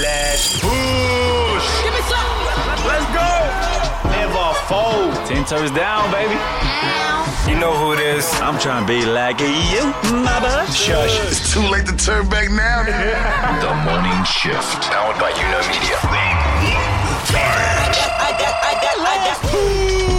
Let's push. Give me some. Let's go. Never fold. Ten toes down, baby. You know who it is. I'm trying to be like you, mother. Shush. It's too late to turn back now. The Morning Shift. Powered by You Know Media. Yes,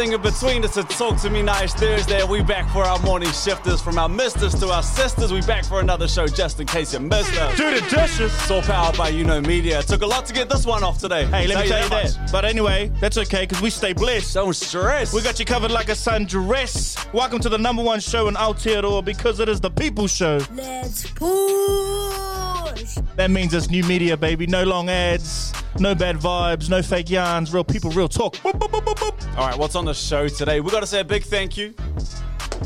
everything in between. It's a Talk to Me Nice Thursday. We back for our morning shifters from our misters to our sisters. We back for another show just in case you missed us. Do the dishes. It's all powered by You Know Media. It took a lot to get this one off today. Hey, let me tell you much. that. But anyway, that's okay because we stay blessed. Don't stress. We got you covered like a sundress. Welcome to the number one show in Aotearoa because it is the People's Show. Let's push. That means it's new media, baby. No long ads, no bad vibes, no fake yarns, real people, real talk. Boop, boop, boop, boop, boop. All right, what's on the show today? We've got to say a big thank you.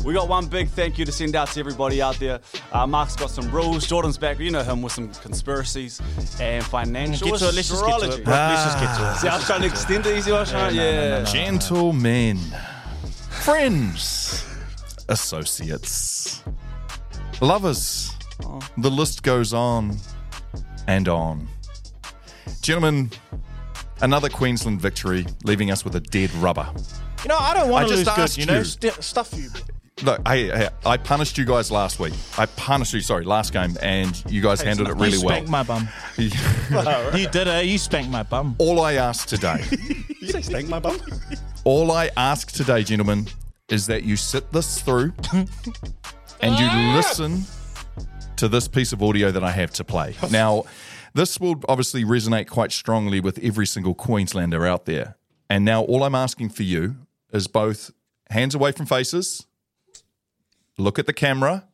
We got one big thank you to send out to everybody out there. Uh, Mark's got some rules. Jordan's back. You know him with some conspiracies and financial Get to it. Let's just get to it. bro. Let's just get to it. See, I was trying to extend it easy. I was trying- yeah. Gentlemen, friends, associates, lovers. The list goes on and on. Gentlemen, another Queensland victory, leaving us with a dead rubber. You know, I don't want I to just lose good, asked you know? you. St- stuff you. Look, I, I, I punished you guys last week. I punished you, sorry, last game, and you guys handled it really well. You spanked my bum. You did it. You spanked my bum. All I ask today, You say spank my bum? all I ask today, gentlemen, is that you sit this through and you ah! listen to this piece of audio that I have to play. Now, this will obviously resonate quite strongly with every single Queenslander out there. And now, all I'm asking for you is both hands away from faces, look at the camera,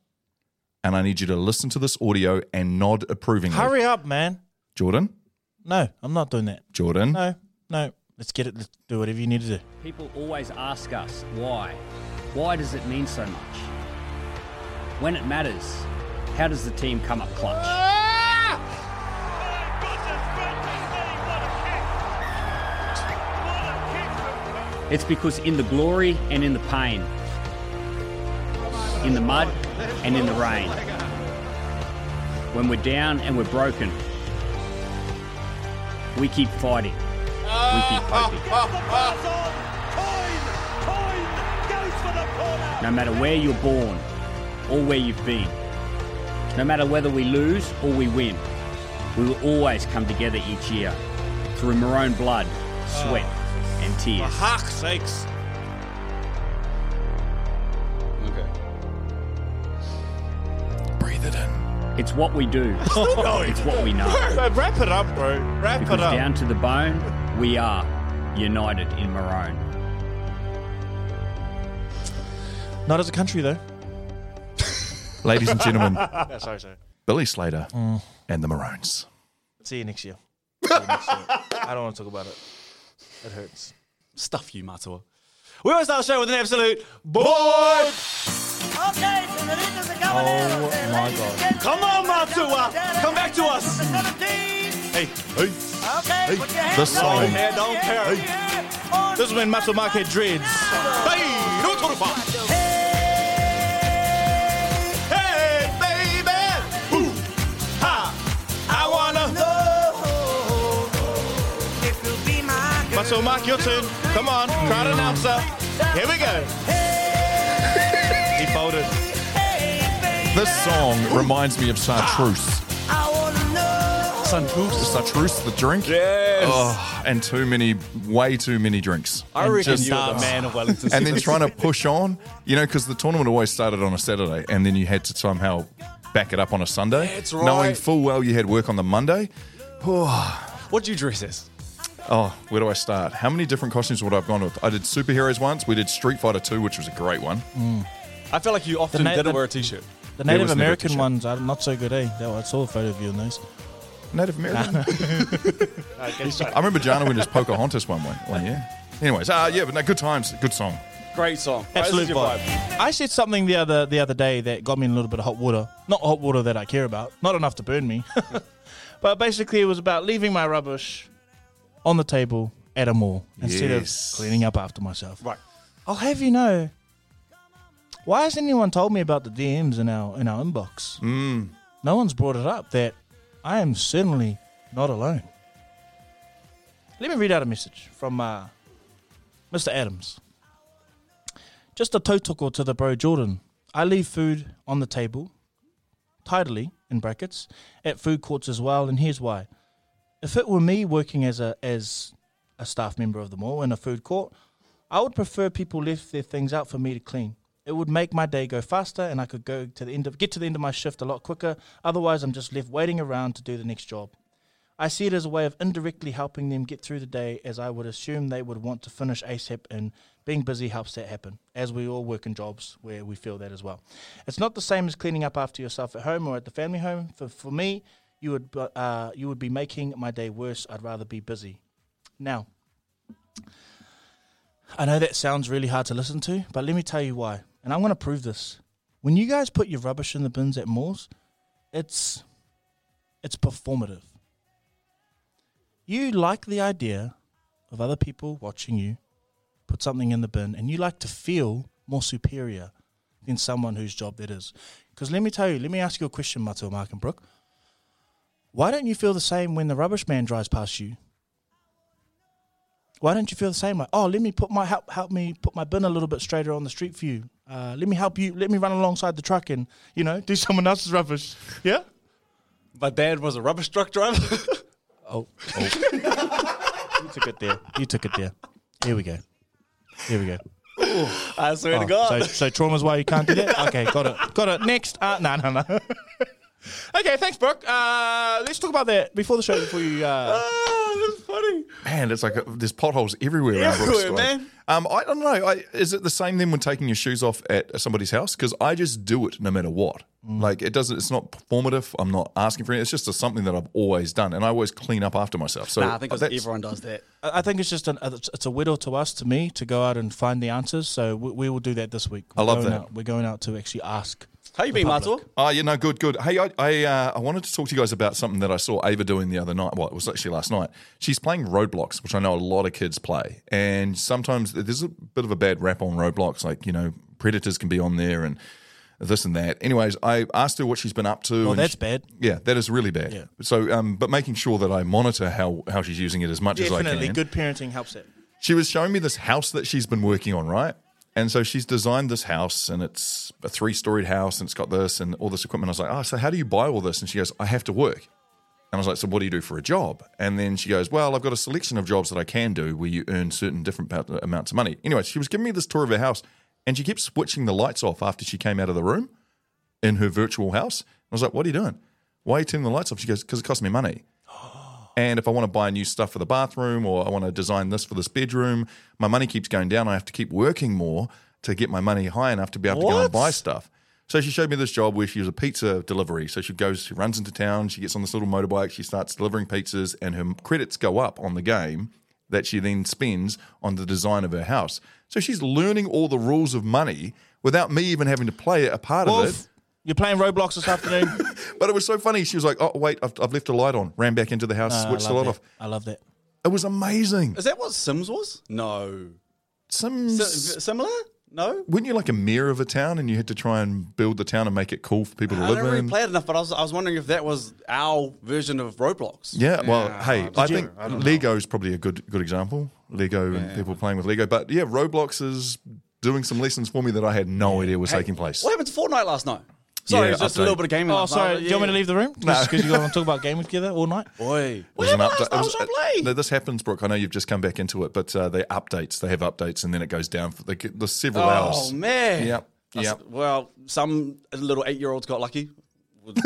and I need you to listen to this audio and nod approvingly. Hurry up, man. Jordan, No, I'm not doing that. Jordan. No, no. Let's get it. Let's do whatever you need to do. People always ask us why. Why does it mean so much? When it matters, how does the team come up clutch? It's because in the glory and in the pain, in the mud and in the rain, when we're down and we're broken, we keep fighting. We keep hoping. No matter where you're born or where you've been, no matter whether we lose or we win, we will always come together each year through maroon blood, sweat, ah. and tears. For Fuck's sakes. Okay. Breathe it in. It's what we do. it's what we know. Wrap it up, bro. Wrap Because it up. down to the bone, we are united in maroon. Not as a country, though. Ladies and gentlemen, sorry, sorry. Billy Slater Mm. and the Maroons. See you next year. See you next year. I don't want to talk about it. It hurts. Stuff you, Matua. We always start the show with an absolute boy. Okay, senoritas and caballeros. Oh, my God. Come on, Matua. Come back to us. Hey, hey. Okay, put your hands This up. song, Man, don't care. this is when Muscle Market dreads. Hey, don't talk about Hey, Muscle Mark, your turn. Come on, crowd announcer. Here we go. he folded. this song reminds me of Chartreuse. Suntroost. Chartreuse, the drink. Yes. Oh, and too many, way too many drinks. I reckon just- you're Nah, the man of Wellington. And then trying to push on, you know, because the tournament always started on a Saturday, and then you had to somehow back it up on a Sunday. That's right. Knowing full well you had work on the Monday. What'd you dress as? Oh, where do I start? How many different costumes would I have gone with? I did superheroes once. We did Street Fighter 2, which was a great one. I feel like you often na- didn't the- wear a t-shirt. The Native was never a American t-shirt. ones are not so good, eh? That, I saw a photo of you in those. Native American. I remember Jana went as Pocahontas one one, one year. Anyways, uh, yeah, but no, good times, good song. Great song. Absolute This is your vibe. I said something the other the other day that got me in a little bit of hot water. Not hot water that I care about. Not enough to burn me. but basically, it was about leaving my rubbish on the table at a mall instead Yes. of cleaning up after myself. Right. I'll have you know. Why hasn't anyone told me about the DMs in our in our inbox? no one's brought it up that I am certainly not alone. Let me read out a message from uh, Mr. Adams. Just a tautoko to the bro Jordan. I leave food on the table, tidily, in brackets, at food courts as well, and here's why. If it were me working as a as a staff member of the mall in a food court, I would prefer people left their things out for me to clean. It would make my day go faster, and I could go to the end of get to the end of my shift a lot quicker. Otherwise, I'm just left waiting around to do the next job. I see it as a way of indirectly helping them get through the day, as I would assume they would want to finish ASAP, and being busy helps that happen, as we all work in jobs where we feel that as well. It's not the same as cleaning up after yourself at home or at the family home. For, for me, you would, uh, you would be making my day worse. I'd rather be busy. Now, I know that sounds really hard to listen to, but let me tell you why. And I'm going to prove this. When you guys put your rubbish in the bins at malls, it's it's performative. You like the idea of other people watching you put something in the bin, and you like to feel more superior than someone whose job that is. Because let me tell you, let me ask you a question, Mato Mark and Brooke. Why don't you feel the same when the rubbish man drives past you? Why don't you feel the same? Like, oh, let me put my help help me put my bin a little bit straighter on the street for you. Uh, let me help you. Let me run alongside the truck and you know do someone else's rubbish. Yeah. My dad was a rubbish truck driver. Oh, oh. you took it there. You took it there. Here we go. Here we go. I swear Oh, to God. So, so trauma's why you can't do that? Okay, got it. Got it. Next. Uh, no, no, no. Okay, thanks, Brooke. Uh, let's talk about that before the show, before you. Uh, oh, that's funny. Man, it's like a, there's potholes everywhere. around Everywhere, Brooks man. Um, I don't know. I, is it the same then when taking your shoes off at somebody's house? Because I just do it no matter what. Mm. Like it doesn't. It's not performative. I'm not asking for it. It's just a, something that I've always done, and I always clean up after myself. So Nah, I think 'cause that's- everyone does that. I I think it's just an, it's it's a widow to us, to me, to go out and find the answers. So we, we will do that this week. I We're love that. Out, we're going out to actually ask. How you been, public. Mato? Oh, you know, good, good. Hey, I I, uh, I wanted to talk to you guys about something that I saw Ava doing the other night. Well, it was actually last night. She's playing Roblox, which I know a lot of kids play, and sometimes there's a bit of a bad rap on Roblox. Like you know, predators can be on there and this and that. Anyways, I asked her what she's been up to. Oh, that's she- bad. Yeah, that is really bad. Yeah. So, um, but making sure that I monitor how how she's using it as much as I can. Definitely, good parenting helps it. She was showing me this house that she's been working on, right? And so she's designed this house, and it's a three storied house, and it's got this and all this equipment. I was like, oh, so how do you buy all this? And she goes, I have to work. And I was like, so what do you do for a job? And then she goes, well, I've got a selection of jobs that I can do where you earn certain different amounts of money. Anyway, she was giving me this tour of her house, and she kept switching the lights off after she came out of the room in her virtual house. I was like, what are you doing? Why are you turning the lights off? She goes, because it costs me money. And if I want to buy new stuff for the bathroom or I want to design this for this bedroom, my money keeps going down. I have to keep working more to get my money high enough to be able to go and buy stuff. So she showed me this job where she was a pizza delivery. So she goes, she runs into town, she gets on this little motorbike, she starts delivering pizzas, and her credits go up on the game that she then spends on the design of her house. So she's learning all the rules of money without me even having to play a part of it. Wolf, you're playing Roblox this afternoon. But it was so funny. She was like, "Oh wait, I've, I've left a light on." Ran back into the house, I switched the love light that. off. I love that. It was amazing. Is that what Sims was? No. Some Si- similar? No? weren't you like a mayor of a town, and you had to try and build the town and make it cool for people to I live don't really in? play it enough, but I was, I was wondering if that was our version of Roblox. yeah, well, hey, I you- think Lego is probably a good good example. Lego and people playing with Lego, but yeah, Roblox is doing some lessons for me that I had no idea was taking place. What happened to Fortnite last night? Sorry, Yeah, it was just a little bit of gaming. Oh, sorry. night, Do you want me to leave the room? Just because you want to talk about gaming together all night? Boy. It was an update- last night? I was it trying to play. no, This happens, Brooke. I know you've just come back into it, but uh, they updates. They have updates, and then it goes down for the, the several Oh, hours. Oh, man. Yep. That's- Yep. Well, some little eight year olds got lucky.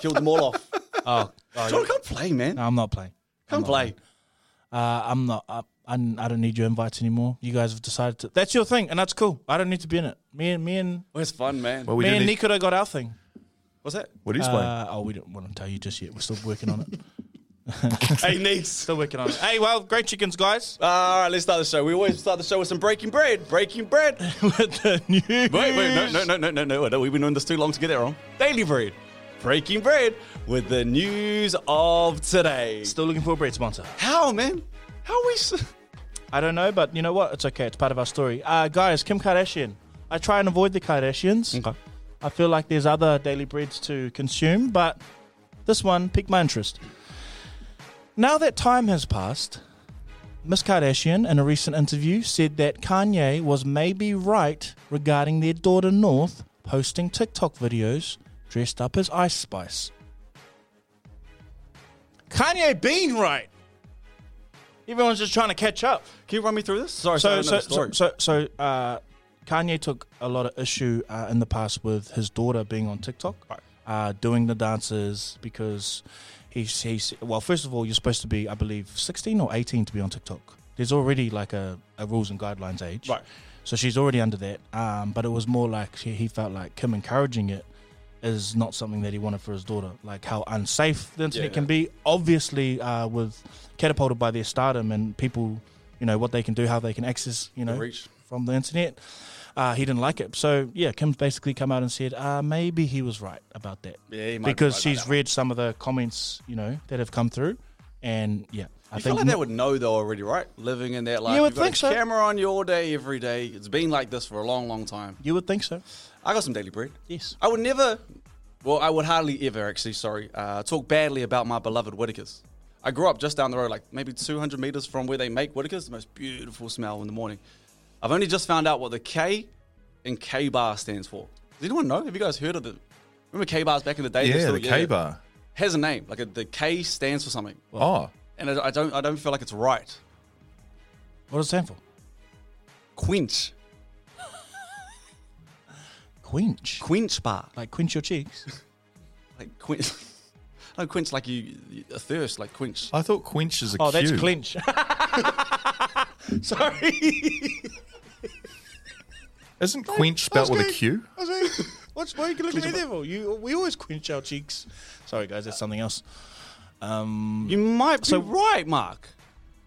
Killed them all off. Oh, oh John, come play, man. no, I'm not playing. Come play. Uh, I'm not. I, I, I don't need your invites anymore. You guys have decided to. That's your thing, and that's cool. I don't need to be in it. Me and me and Well, it's fun, man. Well, we me do and need- Nikita got our thing. What's that? What are you playing? Uh, oh, we don't want to tell you just yet. We're still working on it. hey, Neeks. Still working on it. Hey, well, great chickens, guys. All right, let's start the show. We always start the show with some breaking bread. Breaking bread. With the news. Wait, wait, no, no, no, no, no, no, no. We've been doing this too long to get that wrong. Daily bread. Breaking bread with the news of today. Still looking for a bread sponsor. How, man? How are we? s- I don't know, but you know what? It's okay. It's part of our story. Uh, guys, Kim Kardashian. I try and avoid the Kardashians. Okay. I feel like there's other daily breads to consume, but this one piqued my interest. Now that time has passed, Miss Kardashian, in a recent interview, said that Kanye was maybe right regarding their daughter North posting TikTok videos dressed up as Ice Spice. Kanye being right. Everyone's just trying to catch up. Can you run me through this? Sorry, So, sorry, so, so, so, so, so uh, Kanye took a lot of issue uh, in the past with his daughter being on TikTok, Right. uh, doing the dances because he's, he's well. First of all, you're supposed to be, I believe, 16 or 18 to be on TikTok. There's already like a, a rules and guidelines age, Right. So she's already under that. Um, but it was more like he, he felt like Kim encouraging it is not something that he wanted for his daughter. Like how unsafe the internet Yeah. can be. Obviously, uh, with catapulted by their stardom and people, you know what they can do, how they can access, you know, reach. from the internet. Uh, he didn't like it. So yeah, Kim's basically come out and said uh, maybe he was right about that. Yeah, he might be because right she's read some of the comments, you know, that have come through, and yeah, I feel think like they would know though already, right? Living in that life. You would You've got think a so. camera on you all day, every day. It's been like this for a long, long time. you would think so. I got some daily bread. Yes. I would never, well, I would hardly ever actually, sorry, uh, talk badly about my beloved Whittaker's. I grew up just down the road, like maybe 200 meters from where they make Whittaker's, the most beautiful smell in the morning. I've only just found out what the K and K bar stands for. Does anyone know? Have you guys heard of the? Remember K bars back in the day? They Yeah, still- the K bar. has a name. Like a, the K stands for something, Oh, and I, I don't, I don't feel like it's right. What does it stand for? Quench, Quench. quench bar, Like quench your cheeks. like quench. No, quench like you, you a thirst, like quench. I thought quench is a Oh, that's Q. clinch. Sorry. Isn't quench spelled with a okay. Q? I was like, What's why are you looking at me there for? You, we always quench our cheeks. Sorry, guys, that's something else. Um, You might be So- right, Mark.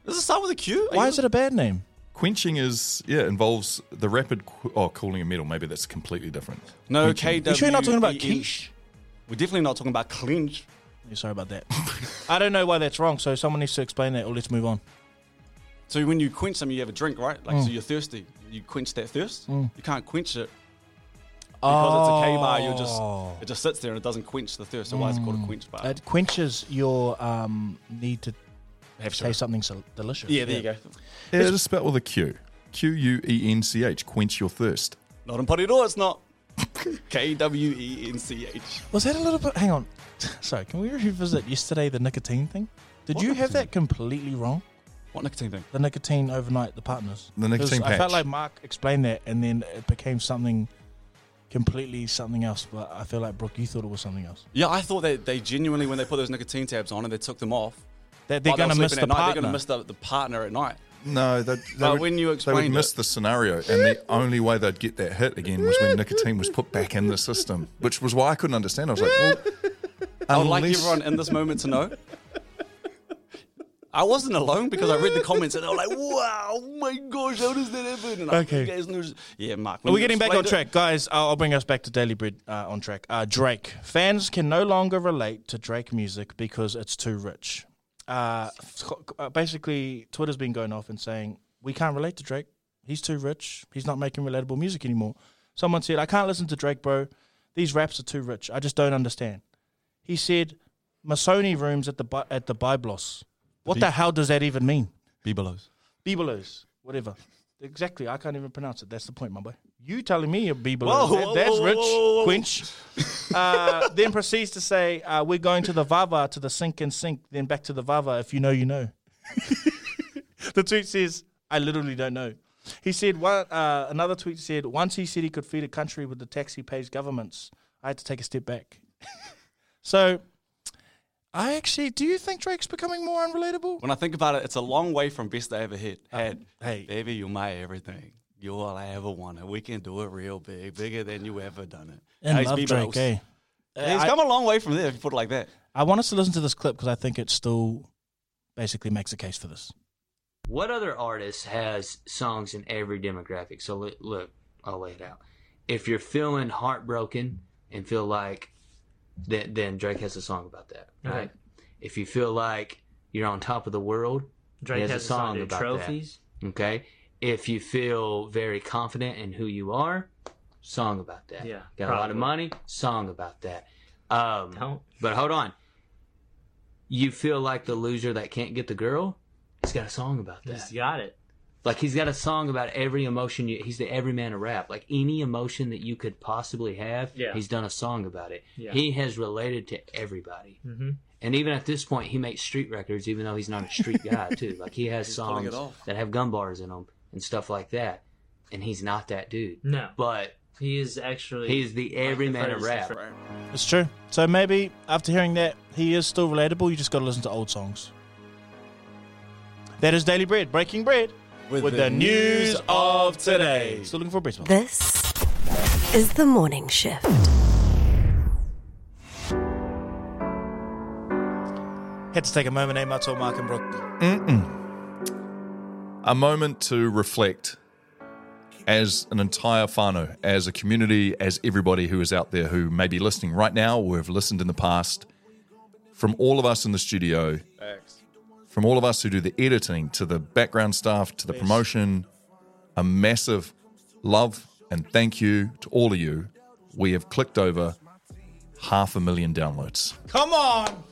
Does it start with a Q? Are why you- is it a bad name? Quenching is yeah involves the rapid qu- oh cooling of metal. Maybe that's completely different. No, Quenching. K. You sure you're not talking about quiche? We're definitely not talking about clinch. Yeah, Sorry about that. I don't know why that's wrong, so someone needs to explain that, or let's move on. So when you quench something, you have a drink, right? Like, Mm. so you're thirsty. You quench that thirst. You can't quench it because it's a K bar. You just Oh. it just sits there and it doesn't quench the thirst. So why is it called a quench bar? It quenches your um, need to Have say something so delicious. Yeah, there you go. Yeah, it is spelled with a Q. Q U E N C H. Quench your thirst. Not in Potty it's not. K W E N C H. Was that a little bit? Hang on. Sorry, can we revisit yesterday the nicotine thing? Did What you have nicotine? that completely wrong? What nicotine thing? The nicotine overnight, the partners. The nicotine 'Cause I felt like Mark explained that, and then it became something completely something else. But I feel like Brooke, you thought it was something else. Yeah, I thought that they genuinely, when they put those nicotine tabs on and they took them off, That they're while they were going to miss the night, partner. They're going to miss the, the partner at night. No, they, they But would, when you they would miss it- the scenario, and the only way they'd get that hit again was when nicotine was put back in the system, which was why I couldn't understand. I was like, well, I would like everyone in this moment to know. I wasn't alone because I read the comments and they were like, "Wow, oh my gosh, how does that happen?" And I- Okay. you guys know- yeah, Mark. We're when getting back on explained it- track, guys. I'll, I'll bring us back to Daily Bread uh, on track. Uh, Drake fans can no longer relate to Drake music because it's too rich. Uh, uh, basically, Twitter's been going off and saying we can't relate to Drake. He's too rich. He's not making relatable music anymore. Someone said, "I can't listen to Drake, bro. These raps are too rich. I just don't understand." He said, "Masoni rooms at the Bi- at the Biblos. What the hell does that even mean?" Bibelows. Bibelows, whatever. Exactly. I can't even pronounce it. That's the point, my boy. You telling me a Bibelows. Whoa, That- that's whoa, rich. whoa, whoa. Quench. uh, then proceeds to say, uh, we're going to the Vava, to the sink and sink, then back to the Vava. If you know, you know. the tweet says, I literally don't know. He said, one, uh, another tweet said, once he said he could feed a country with the tax he pays governments, I had to take a step back. so, I actually, do you think Drake's becoming more unrelatable? When I think about it, it's a long way from best I ever hit. Had, hey. baby, you're my everything. You're all I ever wanted. We can do it real big, bigger than you ever done it. And Now he's love Drake, eh? Yeah, He's I- come a long way from there if you put it like that. I want us to listen to this clip because I think it still basically makes a case for this. What other artist has songs in every demographic? So look, look, I'll lay it out. If you're feeling heartbroken and feel like, then then Drake has a song about that, right? If you feel like you're on top of the world, Drake he has, has a a song song about trophies. that. Okay. If you feel very confident in who you are, song about that. Yeah, got a lot of money, song about that. Um, Don't. but hold on, you feel like the loser that can't get the girl. He's got a song about that. He's got it. Like he's got a song about every emotion. You, he's the everyman of rap. Like any emotion that you could possibly have, Yeah. he's done a song about it. Yeah. He has related to everybody. Mhm. And even at this point, he makes street records, even though he's not a street guy too. Like he has pulling it songs that have gun bars in them and stuff like that. And he's not that dude. No, But he is actually. he's the everyman of phrase, rap. It's true. So maybe after hearing that, he is still relatable. You just got to listen to old songs. That is Daily Bread, breaking bread with, the, news of today. Still looking for a bread. This is the morning shift. Had to take a moment, eh, Mato Mark and Brooke. A moment to reflect as an entire whānau, as a community, as everybody who is out there who may be listening right now or have listened in the past, from all of us in the studio, from all of us who do the editing to the background staff to the promotion, a massive love and thank you to all of you. We have clicked over half a million downloads. Come on!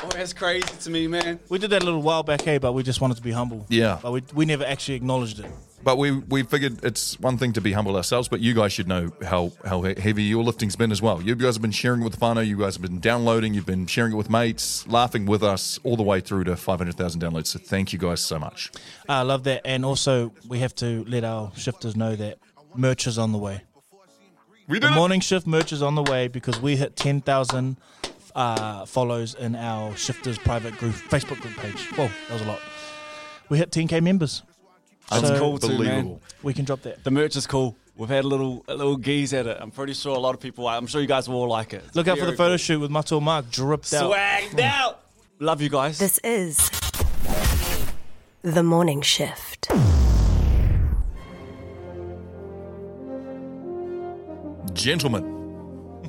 Oh, that's crazy to me, man. We did that a little while back, eh? But we just wanted to be humble. Yeah. But we, we never actually acknowledged it. But we we figured it's one thing to be humble ourselves, but you guys should know how how heavy your lifting's been as well. You guys have been sharing it with whānau, you guys have been downloading, you've been sharing it with mates, laughing with us all the way through to 500,000 downloads. So thank you guys so much. I love that. And also, we have to let our shifters know that merch is on the way. We The morning shift merch is on the way because we hit 10,000 uh, follows in our shifters private group, Facebook group page. Whoa, that was a lot. We hit 10k members. That's So- cool too, man. Unbelievable. We can drop that. The merch is cool. We've had a little a little geese at it. I'm pretty sure a lot of people. I'm sure you guys will all like it. It's Look out for the photo cool. shoot with Mato Mark dripped out. Swagged out. Love you guys. This is the morning shift. Gentlemen,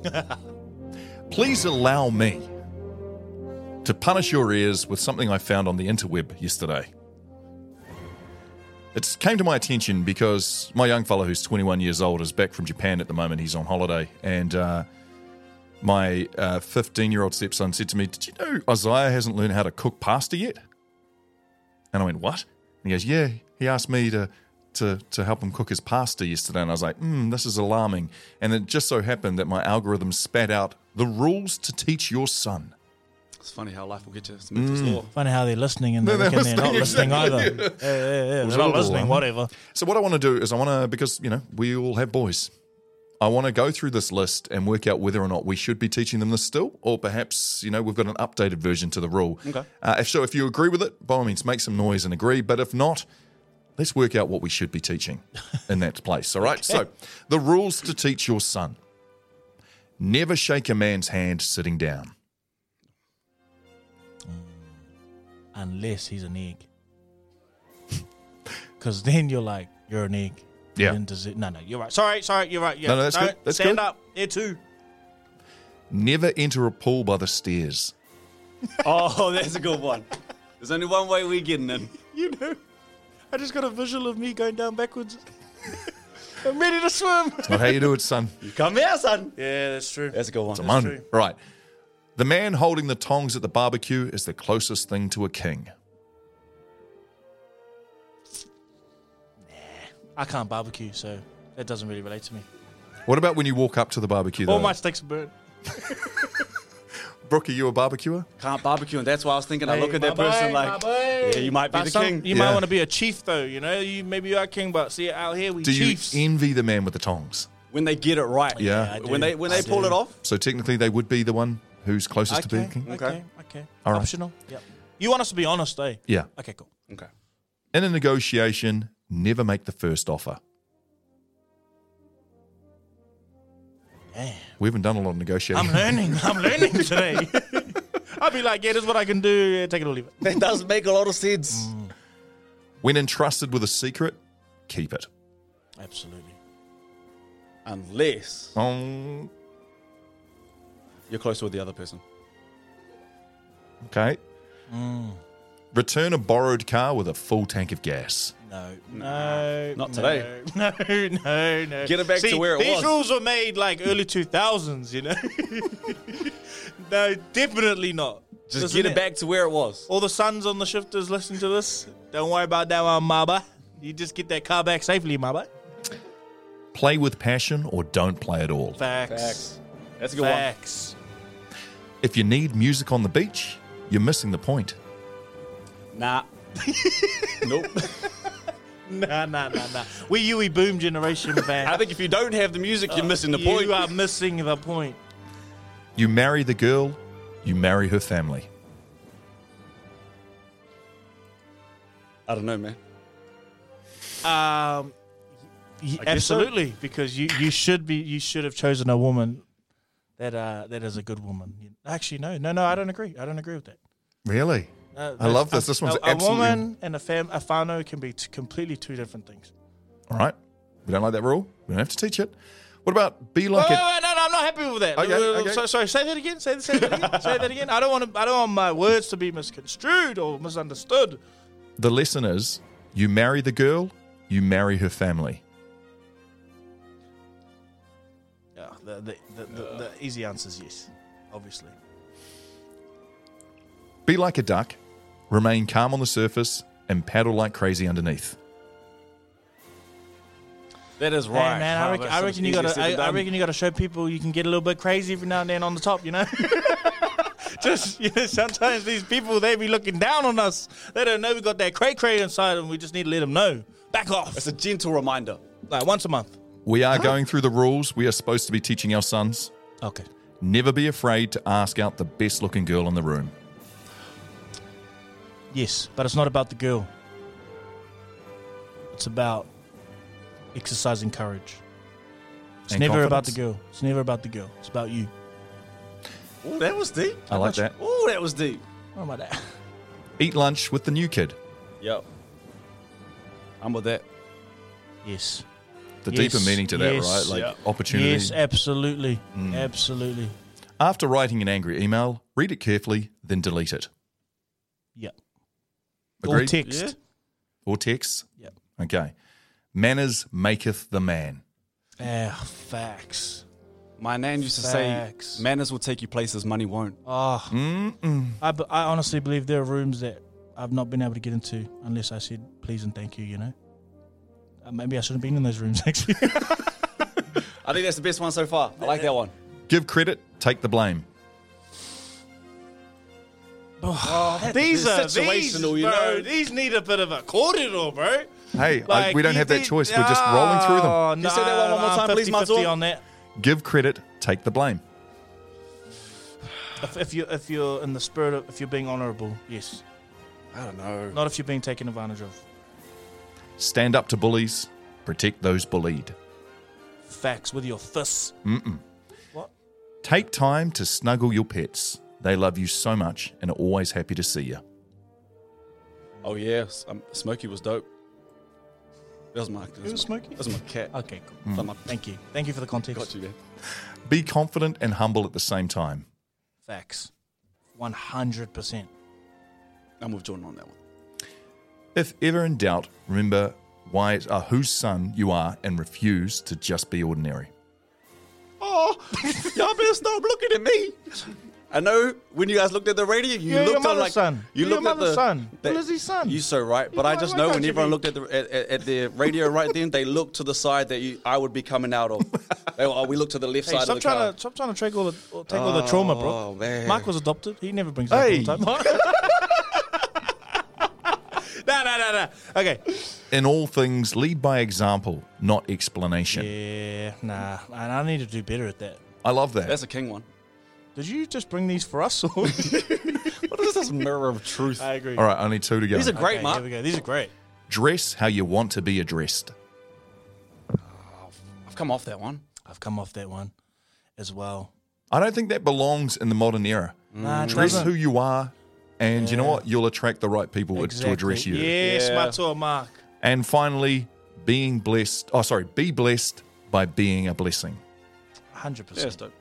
please allow me to punish your ears with something I found on the interweb yesterday. It came to my attention because my young fellow, who's 21 years old, is back from Japan at the moment. He's on holiday. And uh, my 15 year old stepson said to me, Did you know Isaiah hasn't learned how to cook pasta yet? And I went, What? And he goes, Yeah, he asked me to. To, to help him cook his pasta yesterday, and I was like, hmm, this is alarming. And it just so happened that my algorithm spat out the rules to teach your son. It's funny how life will get you. It's mental Mm. law. Funny how they're listening and they No, they're reckon they're not listening, listening exactly. either. Yeah, yeah, yeah. was They're a not listening, alarm. whatever. So what I want to do is I want to because you know we all have boys. I want to go through this list and work out whether or not we should be teaching them this still, or perhaps you know we've got an updated version to the rule. Okay. Uh, if so, if you agree with it, by all means, make some noise and agree. But if not, let's work out what we should be teaching in that place. All right. So the rules to teach your son: never shake a man's hand sitting down. Unless he's an egg. Because then you're like, you're an egg. Yeah. Then does it, no, no, you're right. Sorry, sorry, you're right. Yeah. No, no, that's good. That's stand good. up. There too. Never enter a pool by the stairs. Oh, that's a good one. There's only one way we're getting in. You know, I just got a visual of me going down backwards. I'm ready to swim. Not how you do it, son. You come here, son. Yeah, that's true. That's a good one. Come on. Right. The man holding the tongs at the barbecue is the closest thing to a king. Nah, I can't barbecue, so that doesn't really relate to me. What about when you walk up to the barbecue? Though? All my steaks are burnt. Brooke, are you a barbecuer? Can't barbecue, and that's why I was thinking. I look at that my person boy, like, yeah, you might be But the some- king. You Yeah. might want to be a chief, though. You know, you maybe you are king, but see out here we Do chiefs. you envy the man with the tongs? When they get it right. Yeah. I do. When they when they I pull do. it off. So technically, they would be the one who's closest to being Okay, king. okay, okay. All right. Optional. Yep. You want us to be honest, eh? Yeah. Okay, cool. Okay. In a negotiation, never make the first offer. Damn. We haven't done a lot of negotiating. I'm learning. I'm learning today. I'll be like, yeah, this is what I can do. Yeah, take it or leave it. That does make a lot of sense. when entrusted with a secret, keep it. Absolutely. Unless Um, you're closer with the other person. okay. Return a borrowed car with a full tank of gas. No, no, Not today. No, no, no. Get it back to where it these was. These rules were made like early two thousands. You know. no, definitely not. Just Listen get it back to where it was. All the sons on the shifters listen to this, don't worry about that one, Maba. You just get that car back safely, Maba. Play with passion or don't play at all. Facts. Facts. That's a good Facts. If you need music on the beach, you're missing the point. one. Nah. nope. Nah, nah, nah, nah. We UE Boom generation, man. I think if you don't have the music, you're missing the point. You are missing the point. You marry the girl, you marry her family. I don't know, man. Um, y- I guess so. absolutely, because you, you should be you should have chosen a woman that uh that is a good woman. Actually, no, no, no. I don't agree. I don't agree with that. Really? Uh, I love this. This one's a, a absolutely- woman and a fam a whānau can be t- completely two different things. All right. We don't like that rule. We don't have to teach it. What about be like wait, a. wait, no, no, I'm not happy with that. Okay, okay. So, sorry, say that again. Say, say that again. say that again. I don't want to. I don't want my words to be misconstrued or misunderstood. The lesson is you marry the girl, you marry her family. Yeah, the the, the, the, the easy answer is yes, obviously. Be like a duck, remain calm on the surface, and paddle like crazy underneath. That is Hey, right. man, I reckon, that's I reckon you gotta. I, I reckon you gotta show people you can get a little bit crazy every now and then on the top. You know. just you know, sometimes these people they be looking down on us. They don't know we got that cray cray inside, and we just need to let them know. Back off. It's a gentle reminder. Like once a month. We are going through the rules we are supposed to be teaching our sons. Okay. Never be afraid to ask out the best looking girl in the room. Yes, but it's not about the girl. It's about exercising courage. It's And never about the confidence. girl. It's never about the girl. It's about you. Oh, that was deep. I like that. Oh, that was deep. What about that? Eat lunch with the new kid. Yep. I'm with that. Yes. The Yes, deeper meaning to that, yes. right? Like Yeah. opportunity. Yes, absolutely. Mm. Absolutely. After writing an angry email, read it carefully, then delete it. Yeah. Agreed? Or text. Yeah. Or text? Yep. Okay. Manners maketh the man. Ah, facts. My nan used to Facts. say, "Manners will take you places money won't." Oh, Mm-mm. I, b- I honestly believe there are rooms that I've not been able to get into unless I said please and thank you, you know? Uh, maybe I shouldn't have been in those rooms, actually. I think that's the best one so far. I like that one. Give credit, take the blame. These are these, situational, you bro, know. These need a bit of a corridor, bro. Hey, I- we don't you have that choice. We're just ah, rolling through them. Oh, Can you say that one more no, time, I'm please, 50-50 Matua? on that. Give credit, take the blame. If, if you if you're in the spirit of if you're being honourable, yes. I don't know. Not if you're being taken advantage of. Stand up to bullies, protect those bullied. Facts with your fists. Mm-mm. What? Take time to snuggle your pets. They love you so much and are always happy to see you. Oh yes, um, Smokey was dope. That was my. That Who was Smokey? That was my cat. Okay, cool. Mm. My- Thank you. Thank you for the context. Got you, man. Be confident and humble at the same time. Facts. One hundred percent. I'm with Jordan on that one. If ever in doubt, remember why it's uh, whose son you are and refuse to just be ordinary. Oh, y'all better stop looking at me. I know when you guys looked at the radio, you You're your looked on mother's like son. you You're your looked at the son. that- Lizzie's son. You so right, but You I just know when everyone be? looked at the at, at, at the radio right then, they looked to the side that you, I would be coming out of. They, oh, we looked to the left Hey, side stop of the car. trying to stop trying to take all the or take all the trauma, bro. Oh, man. Mark was adopted. He never brings Hey. it up all the time. no, no, no, no. Okay. In all things, lead by example, not explanation. Yeah, nah. And I need to do better at that. I love that. That's a king one. Did you just bring these for us? What is this mirror of truth? I agree. All right, only two to go. These are great, okay, Mark. Here we go. These are great. Dress how you want to be addressed. Oh, I've come off that one. I've come off that one as well. I don't think that belongs in the modern era. Mm. Nah, Dress who you are, and yeah. you know what? You'll attract the right people exactly. to address you. Yes, yeah. my Mark. And finally, being blessed. Oh, sorry, be blessed by being a blessing. 100%.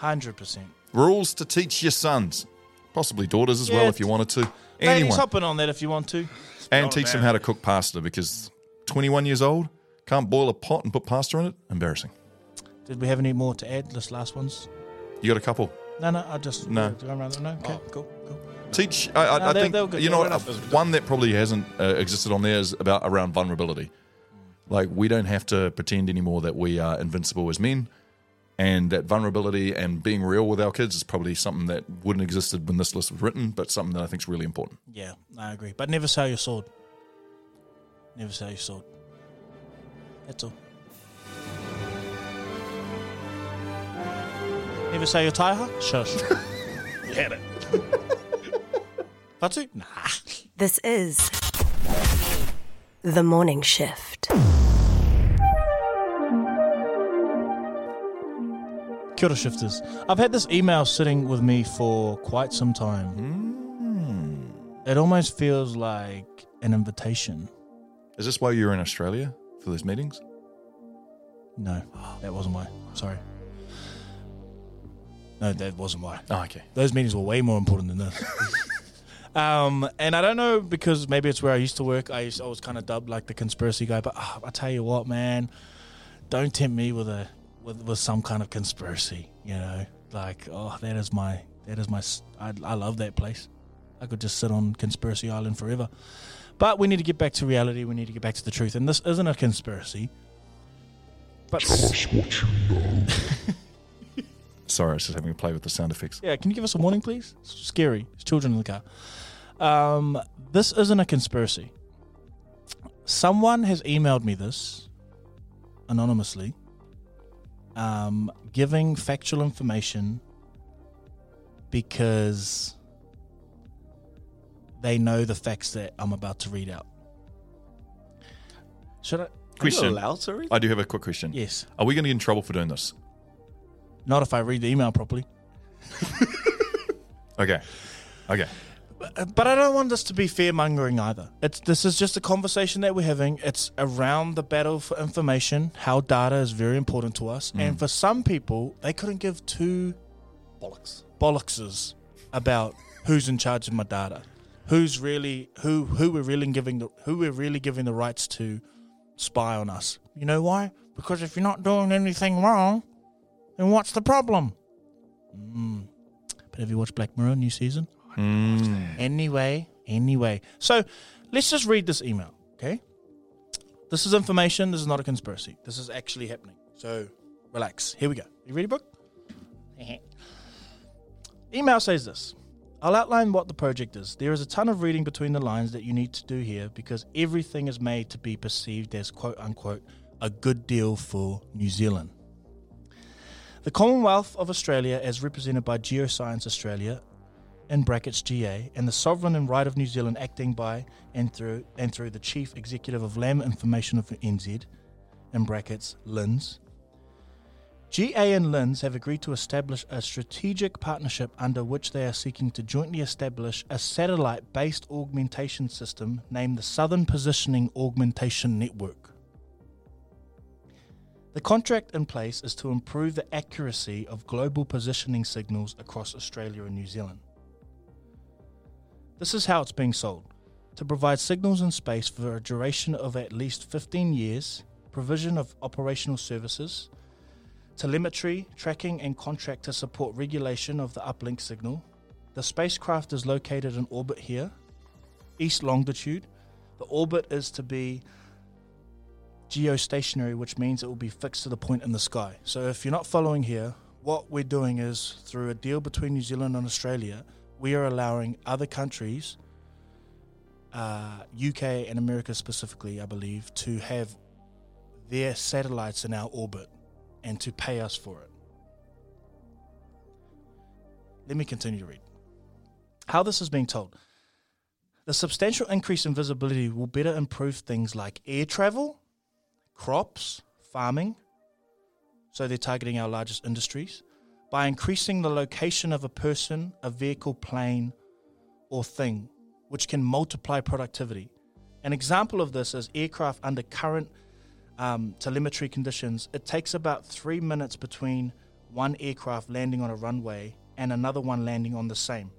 100%. Rules to teach your sons, possibly daughters as well, if you wanted to. Ladies, Anyone. hop in on that if you want to. and teach them how to cook pasta because 21 years old, can't boil a pot and put pasta in it. Embarrassing. Did we have any more to add? This last ones. You got a couple. No, no. I just No. Go around. No. Okay. Cool. Cool. Teach. I, I, No, I they're- think they're you know what. One that probably hasn't uh, existed on there is about around vulnerability. Like we don't have to pretend anymore that we are invincible as men, and that vulnerability and being real with our kids is probably something that wouldn't existed when this list was written, but something that I think is really important. Yeah, I agree. But never sell your sword. Never sell your sword. That's all. Never sell your taiaha? Shush. you had it. Fatu? Nah. This is The Morning Shift. Kia ora, shifters. I've had this email sitting with me for quite some time. It almost feels like an invitation. Is this why you're in Australia for those meetings? No, that wasn't why. Sorry. No, that wasn't why. Oh, okay. Those meetings were way more important than this. um, and I don't know because maybe it's where I used to work. I, used, I was kind of dubbed like the conspiracy guy. But ah, I tell you what, man, don't tempt me with a with, with some kind of conspiracy. You know, like oh, that is my that is my. I love that place. I could just sit on Conspiracy Island forever. But we need to get back to reality. We need to get back to the truth. And this isn't a conspiracy. But s- you know. Sorry, I was just having a play with the sound effects. Yeah, can you give us a warning, please? It's scary. There's children in the car. Um, this isn't a conspiracy. Someone has emailed me this anonymously, um, giving factual information because they know the facts that I'm about to read out. Should I? Question. allowed to read? I do have a quick question. Yes. Are we going to get in trouble for doing this? Not if I read the email properly. Okay. Okay. But I don't want this to be fear mongering either. It's this is just a conversation that we're having. It's around the battle for information, how data is very important to us. And for some people, they couldn't give two bollocks bollockses about who's in charge of my data, who's really who who we're really giving the who we're really giving the rights to spy on us. You know why? Because if you're not doing anything wrong, then what's the problem? Mm. But have you watched Black Mirror new season? Mm. Anyway, anyway. So let's just read this email, okay? This is information. This is not a conspiracy. This is actually happening. So relax. Here we go. You ready, Brooke? email says this I'll outline what the project is. There is a ton of reading between the lines that you need to do here because everything is made to be perceived as quote unquote a good deal for New Zealand. The Commonwealth of Australia, as represented by Geoscience Australia, in brackets GA, and the sovereign and right of New Zealand acting by and through and through the chief executive of Land Information of NZ, in brackets LINZ. GA and LINZ have agreed to establish a strategic partnership under which they are seeking to jointly establish a satellite based augmentation system named the Southern Positioning Augmentation Network. The contract in place is to improve the accuracy of global positioning signals across Australia and New Zealand. This is how it's being sold to provide signals in space for a duration of at least 15 years, provision of operational services, telemetry, tracking, and contract to support regulation of the uplink signal. The spacecraft is located in orbit here, east longitude. The orbit is to be geostationary, which means it will be fixed to the point in the sky. So if you're not following here, what we're doing is through a deal between New Zealand and Australia, we are allowing other countries, uh, UK and America specifically, I believe, to have their satellites in our orbit and to pay us for it. Let me continue to read. How this is being told. The substantial increase in visibility will better improve things like air travel, crops, farming. So they're targeting our largest industries by increasing the location of a person, a vehicle, plane, or thing, which can multiply productivity. An example of this is aircraft under current um, telemetry conditions. It takes about three minutes between one aircraft landing on a runway and another one landing on the same,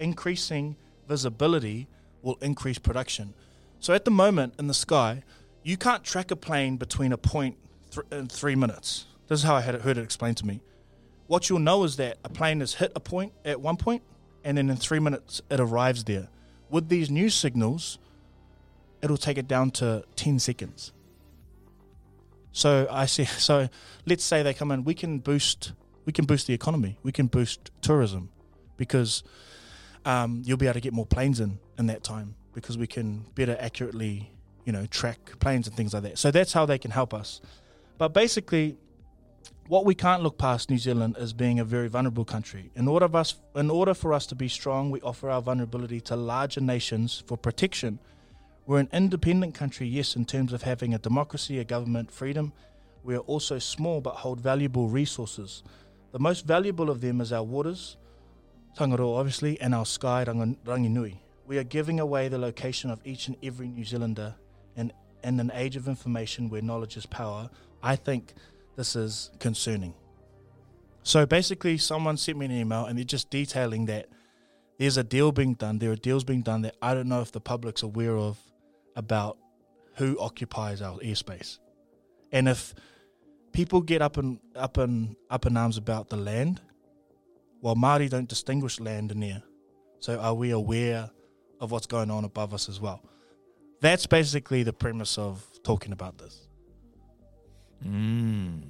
increasing visibility will increase production. So at the moment in the sky, you can't track a plane between a point th- in three minutes. This is how I had it, heard it explained to me. What you'll know is that a plane has hit a point at one point, and then in three minutes it arrives there. With these new signals, it'll take it down to 10 seconds. So I see. So let's say they come in. We can boost. We can boost the economy. We can boost tourism because um, you'll be able to get more planes in in that time because we can better accurately, you know, track planes and things like that. So that's how they can help us. But basically, what we can't look past New Zealand as being a very vulnerable country. In order of us, in order for us to be strong, we offer our vulnerability to larger nations for protection. We're an independent country, yes, in terms of having a democracy, a government, freedom. We are also small but hold valuable resources. The most valuable of them is our waters, Tangaroa obviously, and our sky, Ranginui. We are giving away the location of each and every New Zealander, and in an age of information where knowledge is power, I think this is concerning. So basically, someone sent me an email and they're just detailing that there's a deal being done. There are deals being done that I don't know if the public's aware of about who occupies our airspace, and if people get up and up and up in arms about the land, well, Māori don't distinguish land and air. So are we aware of what's going on above us as well? That's basically the premise of talking about this. Mm.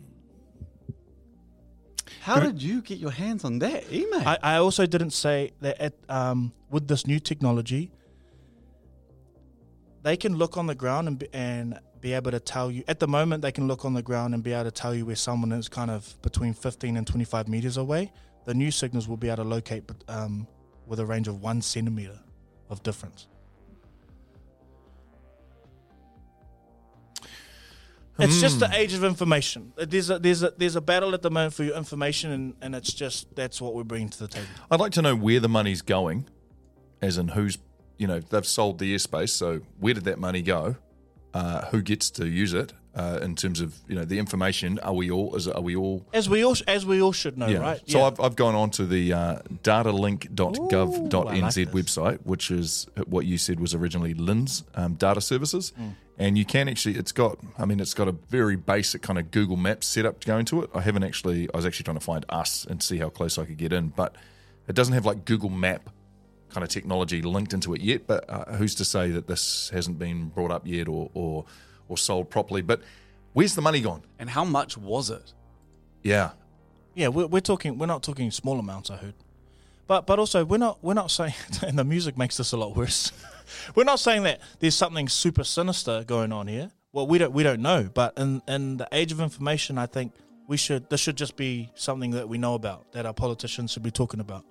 How did you get your hands on that email? I, I also didn't say that at, um, with this new technology, they can look on the ground and be, and be able to tell you. At the moment, they can look on the ground and be able to tell you where someone is kind of between 15 and 25 meters away. The new signals will be able to locate um, with a range of one centimeter of difference. It's just the age of information. There's a, there's a there's a battle at the moment for your information, and, and it's just that's what we're bringing to the table. I'd like to know where the money's going, as in who's, you know, they've sold the airspace. So where did that money go? Uh, who gets to use it? Uh, in terms of you know the information, are we all? Is, are we all? As we all as we all should know, yeah. right? So Yeah. I've, I've gone on to the uh, datalink.gov.nz Ooh, like website, which is what you said was originally LINZ um, data services. Mm. And you can actually, it's got, I mean, it's got a very basic kind of Google Maps setup to go into it. I haven't actually, I was actually trying to find us and see how close I could get in, but it doesn't have like Google Map kind of technology linked into it yet. But uh, who's to say that this hasn't been brought up yet or, or, or sold properly? But where's the money gone? and how much was it? Yeah. Yeah, we're, we're talking. We're not talking small amounts. I heard, but but also we're not we're not saying. And the music makes this a lot worse. we're not saying that there's something super sinister going on here. Well, we don't we don't know. But in in the age of information, I think we should this should just be something that we know about that our politicians should be talking about.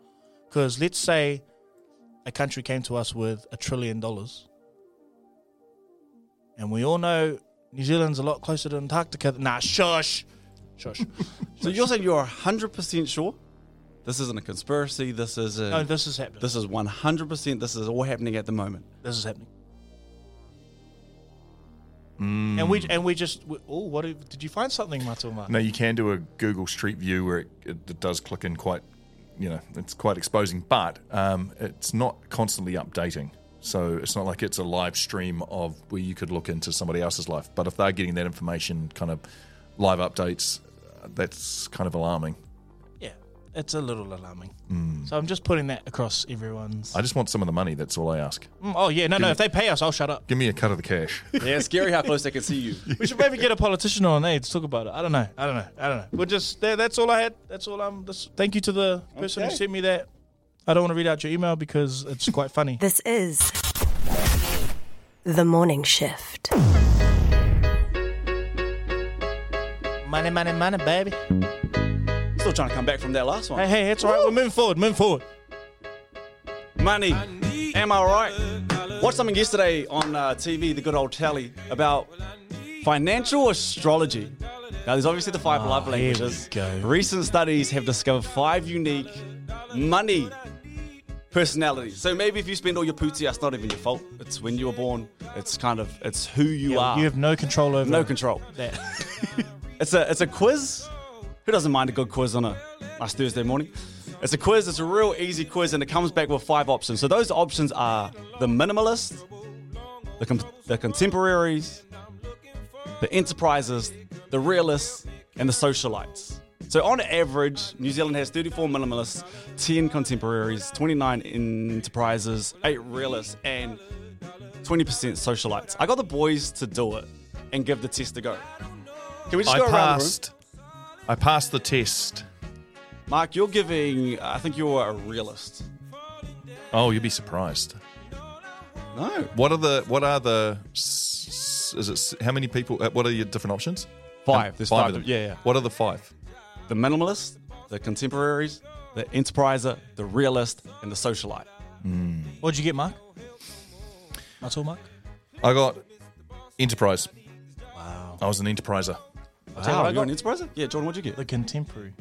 Because let's say a country came to us with a trillion dollars, and we all know New Zealand's a lot closer to Antarctica. Nah, shush, shush. So you're saying you're 100% sure this isn't a conspiracy? This is a, No, this is happening. This is 100%. This is all happening at the moment. This is happening. And we and we just we, oh what if- did you find something Matuma? No, you can do a Google Street View where it, it, it does click in quite, you know, it's quite exposing, but um, it's not constantly updating. So it's not like it's a live stream of where you could look into somebody else's life. But if they're getting that information, kind of live updates, uh, that's kind of alarming. Yeah, it's a little alarming. So I'm just putting that across everyone's. I just want some of the money. That's all I ask. Mm, oh yeah, no, Give no. me- If they pay us, I'll shut up. Give me a cut of the cash. Yeah, it's scary how close they can see you. We should maybe get a politician on there to talk about it. I don't know. I don't know. I don't know. We're just that, that's all I had. That's all I'm. This, thank you to the person who sent me that. I don't want to read out your email because it's quite funny. This is The Morning Shift. money, money, money, baby. Still trying to come back from that last one. Hey, hey, it's all right. We're moving forward. Moving forward. Money. Am I right? Watched something yesterday on uh, TV, the good old telly, about financial astrology. Now, there's obviously the five Ah, love here we languages. go. Recent studies have discovered five unique money personalities. So maybe if you spend all your pūtea, it's not even your fault. It's when you were born. It's kind of it's who you Yeah, are. You have no control over no control. that. It's a it's a quiz. Who doesn't mind a good quiz on a nice Thursday morning? It's a quiz. It's a real easy quiz, and it comes back with five options. So those options are the minimalist, the, com- the contemporaries, the enterprises, the realists, and the socialites. So on average, New Zealand has 34 minimalists, 10 contemporaries, 29 enterprises, 8 realists, and 20% socialites. I got the boys to do it and give the test a go. Can we just I go around the room? passed. I passed the test. Marc, you're giving, I think you're a realist. Oh, you'd be surprised. No. What are the what are the is it how many people? uh, What are your different options? Five. There's five of them. yeah, yeah. What are the five? The minimalist, the contemporaries, the enterpriser, the realist, and the socialite. Hmm. What'd you get, Marc? That's all, Marc. I got enterprise. Wow. I was an enterpriser. I'll you what I you're an enterpriser? Yeah, Jordan, what'd you get? The contemporary.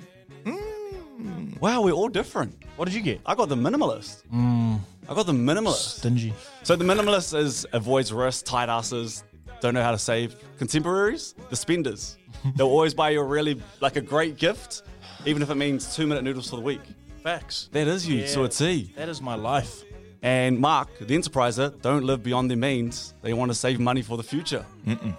Hmm. Wow, we're all different. What did you get? I got the minimalist. Hmm. I got the minimalist. Stingy. So the minimalist is avoids risk, tight asses, don't know how to save. Contemporaries, the spenders. They'll always buy you a really like a great gift, even if it means two minute noodles for the week. Facts. That is you So it's T. That is my life. And Marc, the enterpriser, don't live beyond their means. They want to save money for the future. Mm-mm.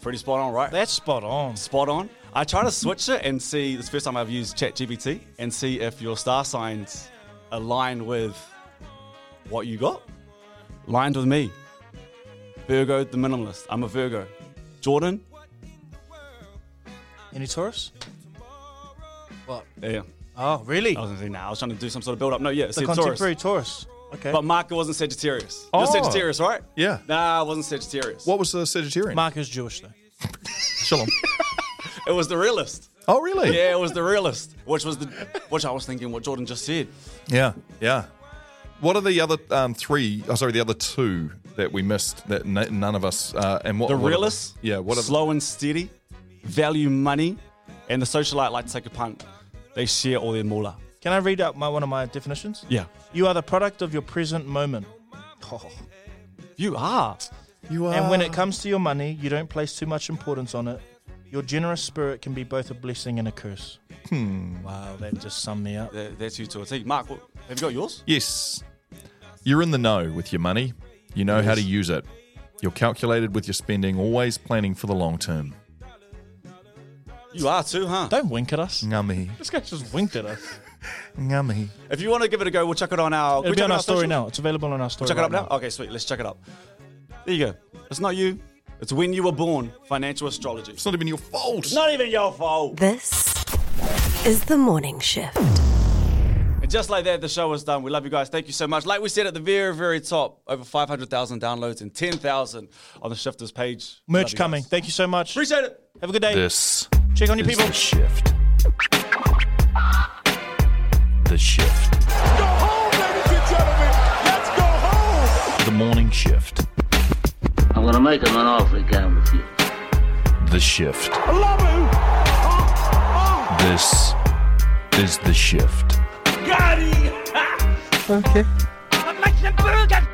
Pretty spot on, right? That's spot on. spot on. I try to switch it and see. This the first time I've used ChatGPT and see if your star signs align with what you got. Lined with me. Virgo, the minimalist. I'm a Virgo. Jordan. Any Taurus? What? Yeah. Oh, really? I was gonna say, nah, I was trying to do some sort of build up. No, yeah, the said Taurus. contemporary Taurus. Okay. But Marc wasn't Sagittarius. Oh. You're Sagittarius, right? Yeah. Nah, I wasn't Sagittarius. What was the Sagittarian? Marc is Jewish, though. Shalom. It was the realist. oh, really? Yeah, it was the realist, which was the which I was thinking what Jordan just said. Yeah. Yeah. What are the other um, three? Oh, sorry, the other two that we missed that n- none of us. Uh, and what The realist? yeah. What are the, slow and steady, value money, and the socialite like to take a punt. They share all their moolah. Can I read out my one of my definitions? Yeah, You are the product of your present moment. Oh. you are. you are? And when it comes to your money, you don't place too much importance on it. Your generous spirit can be both a blessing and a curse. Hmm. Wow, that just summed me up. That- That's you to a T. Marc, what, have you got yours? Yes. You're in the know with your money. You know how to use it. You're calculated with your spending, always planning for the long term. You are too, huh? Don't wink at us. Ngummy. This guy just winked at us. Ngummy. If you want to give it a go, we'll check it on our. It'll we be on it our story socials? now. It's available on our story. Check it up right now. Okay, sweet. Let's check it up. There you go. It's not you. It's when you were born. Financial astrology. It's not even your fault. It's Not even your fault. This is the morning shift. And just like that, the show is done. We love you guys. Thank you so much. Like we said at the very, very top, over 500,000 downloads and 10,000 on the Shifters page. Merch coming. guys. Thank you so much. Appreciate it. Have a good day. This Check on your people. the shift. The shift. Go home, ladies and gentlemen. Let's go home. The morning shift. I'm gonna make him an offer again with you. The shift. I love you. Oh, oh. This is the shift. Got him. I make some burgers.